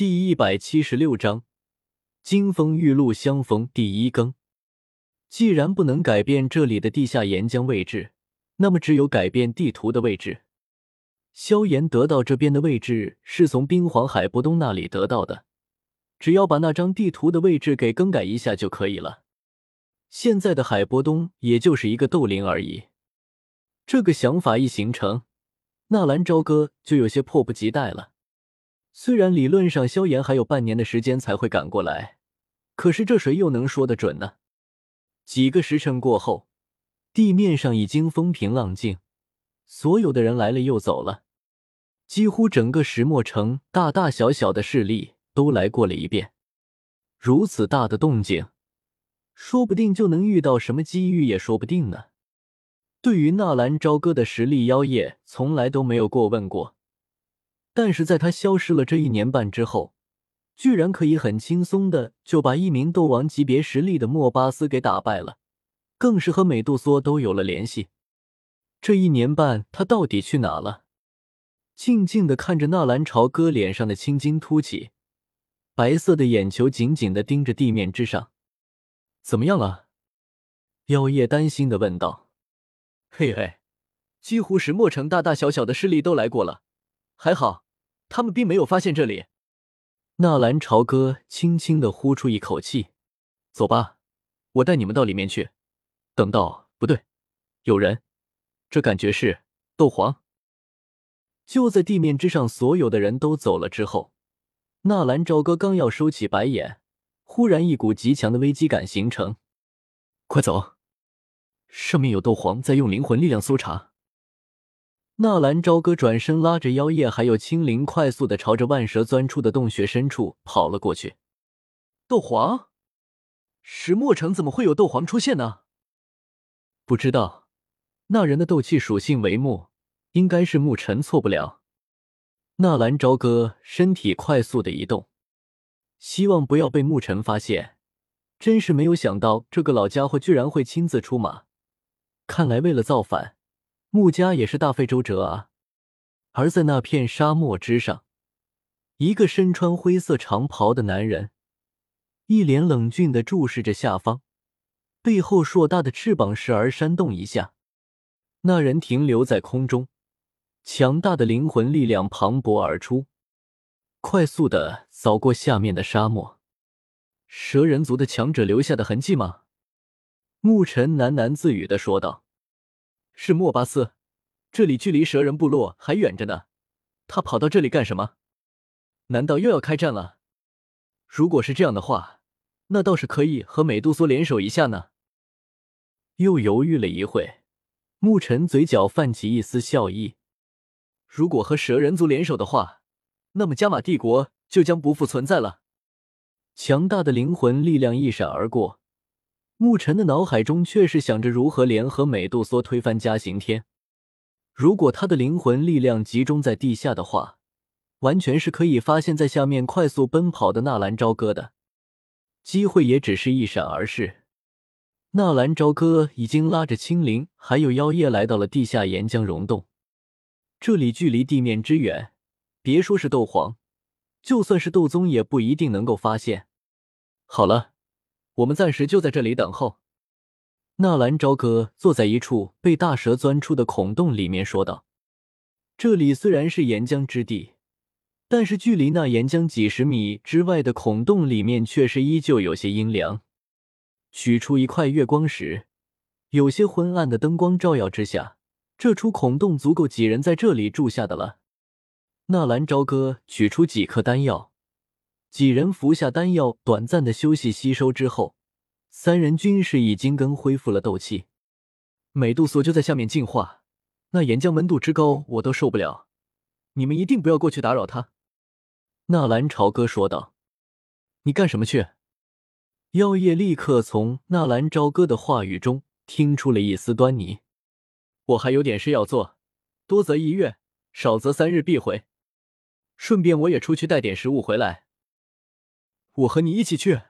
第一百七十六章，金风玉露相逢第一更。既然不能改变这里的地下岩浆位置，那么只有改变地图的位置。萧炎得到这边的位置是从冰皇海波东那里得到的，只要把那张地图的位置给更改一下就可以了。现在的海波东也就是一个斗灵而已。这个想法一形成，纳兰朝歌就有些迫不及待了。虽然理论上萧炎还有半年的时间才会赶过来，可是这谁又能说得准呢？几个时辰过后，地面上已经风平浪静，所有的人来了又走了，几乎整个石墨城大大小小的势力都来过了一遍。如此大的动静，说不定就能遇到什么机遇也说不定呢。对于纳兰朝歌的实力，妖夜从来都没有过问过。但是在他消失了这一年半之后，居然可以很轻松的就把一名斗王级别实力的莫巴斯给打败了，更是和美杜莎都有了联系。这一年半他到底去哪了？静静的看着纳兰朝歌脸上的青筋凸起，白色的眼球紧紧的盯着地面之上。怎么样了？妖夜担心的问道。嘿嘿，几乎石墨城大大小小的势力都来过了。还好，他们并没有发现这里。纳兰朝歌轻轻的呼出一口气：“走吧，我带你们到里面去。等到不对，有人，这感觉是斗皇。”就在地面之上所有的人都走了之后，纳兰朝歌刚要收起白眼，忽然一股极强的危机感形成：“快走，上面有斗皇在用灵魂力量搜查。”纳兰朝歌转身，拉着妖夜还有青灵，快速的朝着万蛇钻出的洞穴深处跑了过去。斗皇，石墨城怎么会有斗皇出现呢？不知道，那人的斗气属性为木，应该是牧尘，错不了。纳兰朝歌身体快速的移动，希望不要被牧尘发现。真是没有想到，这个老家伙居然会亲自出马。看来为了造反。穆家也是大费周折啊！而在那片沙漠之上，一个身穿灰色长袍的男人，一脸冷峻的注视着下方，背后硕大的翅膀时而扇动一下。那人停留在空中，强大的灵魂力量磅礴而出，快速的扫过下面的沙漠。蛇人族的强者留下的痕迹吗？牧尘喃喃自语的说道。是莫巴斯，这里距离蛇人部落还远着呢。他跑到这里干什么？难道又要开战了？如果是这样的话，那倒是可以和美杜莎联手一下呢。又犹豫了一会，牧尘嘴角泛起一丝笑意。如果和蛇人族联手的话，那么加玛帝国就将不复存在了。强大的灵魂力量一闪而过。牧尘的脑海中却是想着如何联合美杜莎推翻嘉刑天。如果他的灵魂力量集中在地下的话，完全是可以发现，在下面快速奔跑的纳兰朝歌的机会也只是一闪而逝。纳兰朝歌已经拉着青灵还有妖夜来到了地下岩浆溶洞，这里距离地面之远，别说是斗皇，就算是斗宗也不一定能够发现。好了。我们暂时就在这里等候。纳兰朝歌坐在一处被大蛇钻出的孔洞里面说道：“这里虽然是岩浆之地，但是距离那岩浆几十米之外的孔洞里面却是依旧有些阴凉。取出一块月光石，有些昏暗的灯光照耀之下，这处孔洞足够几人在这里住下的了。”纳兰朝歌取出几颗丹药。几人服下丹药，短暂的休息吸收之后，三人均是已经跟恢复了斗气。美杜莎就在下面进化，那岩浆温度之高，我都受不了。你们一定不要过去打扰他。”纳兰朝歌说道。“你干什么去？”妖夜立刻从纳兰朝歌的话语中听出了一丝端倪。“我还有点事要做，多则一月，少则三日必回。顺便我也出去带点食物回来。”我和你一起去。”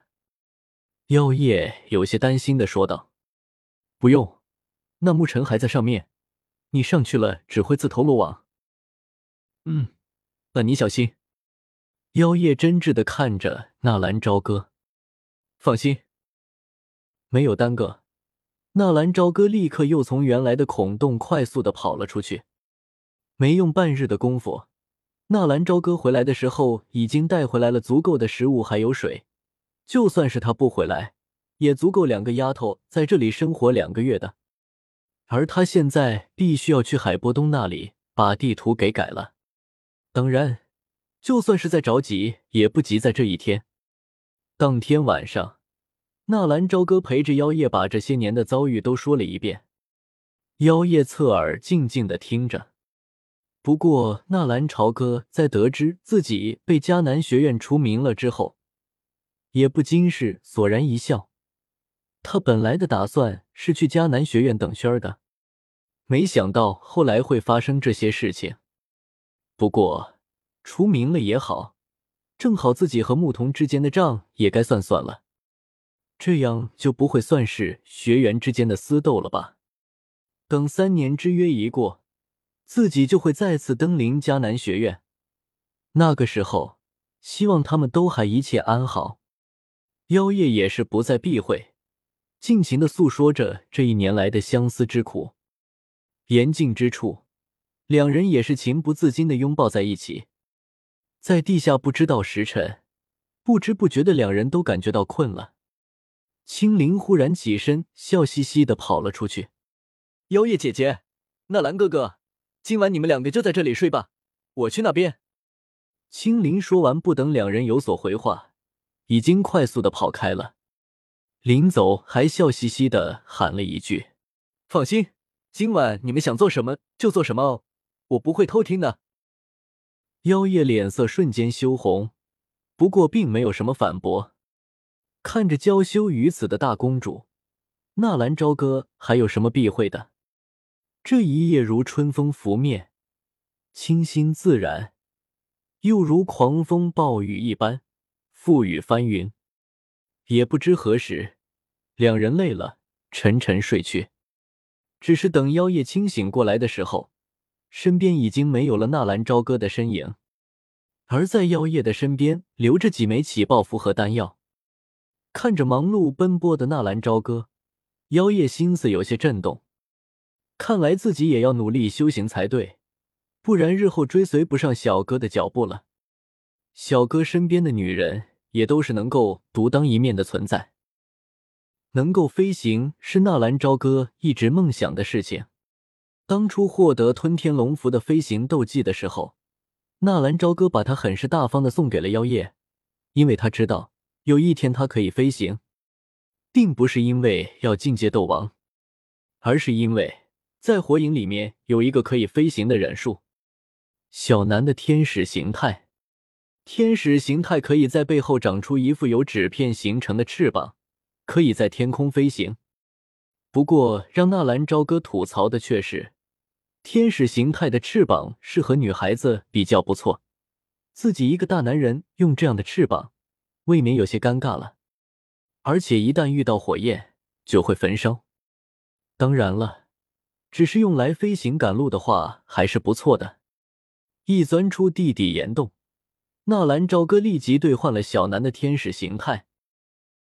妖夜有些担心的说道。“不用，那牧尘还在上面，你上去了只会自投罗网。”“嗯，那你小心。”妖夜真挚的看着纳兰朝歌，放心，没有耽搁。纳兰朝歌立刻又从原来的孔洞快速的跑了出去，没用半日的功夫，纳兰朝歌回来的时候已经带回来了足够的食物还有水，就算是他不回来，也足够两个丫头在这里生活两个月的。而他现在必须要去海波东那里把地图给改了，当然，就算是再着急，也不急在这一天。当天晚上。纳兰朝歌陪着妖夜把这些年的遭遇都说了一遍，妖夜侧耳静静的听着。不过，纳兰朝歌在得知自己被迦南学院除名了之后，也不禁是索然一笑。他本来的打算是去迦南学院等轩儿的，没想到后来会发生这些事情。不过，除名了也好，正好自己和牧童之间的账也该算算了。这样就不会算是学员之间的私斗了吧？等三年之约一过，自己就会再次登临迦南学院。那个时候，希望他们都还一切安好。妖夜也是不再避讳，尽情的诉说着这一年来的相思之苦。言尽之处，两人也是情不自禁的拥抱在一起。在地下不知道时辰，不知不觉的两人都感觉到困了。青灵忽然起身，笑嘻嘻的跑了出去。妖夜姐姐，纳兰哥哥，今晚你们两个就在这里睡吧，我去那边。青灵说完，不等两人有所回话，已经快速的跑开了。临走还笑嘻嘻的喊了一句：“放心，今晚你们想做什么就做什么哦，我不会偷听的。”妖夜脸色瞬间羞红，不过并没有什么反驳。看着娇羞于此的大公主，纳兰朝歌还有什么避讳的？这一夜如春风拂面，清新自然，又如狂风暴雨一般，覆雨翻云。也不知何时，两人累了，沉沉睡去。只是等妖夜清醒过来的时候，身边已经没有了纳兰朝歌的身影，而在妖夜的身边留着几枚起爆符和丹药。看着忙碌奔波的纳兰朝歌，妖夜心思有些震动。看来自己也要努力修行才对，不然日后追随不上小哥的脚步了。小哥身边的女人也都是能够独当一面的存在。能够飞行是纳兰朝歌一直梦想的事情。当初获得吞天龙符的飞行斗技的时候，纳兰朝歌把它很是大方的送给了妖夜，因为他知道。有一天，他可以飞行，并不是因为要进阶斗王，而是因为在火影里面有一个可以飞行的忍术——小南的天使形态。天使形态可以在背后长出一副由纸片形成的翅膀，可以在天空飞行。不过，让纳兰朝歌吐槽的却是，天使形态的翅膀适合女孩子比较不错，自己一个大男人用这样的翅膀。未免有些尴尬了，而且一旦遇到火焰就会焚烧。当然了，只是用来飞行赶路的话还是不错的。一钻出地底岩洞，纳兰朝歌立即兑换了小南的天使形态，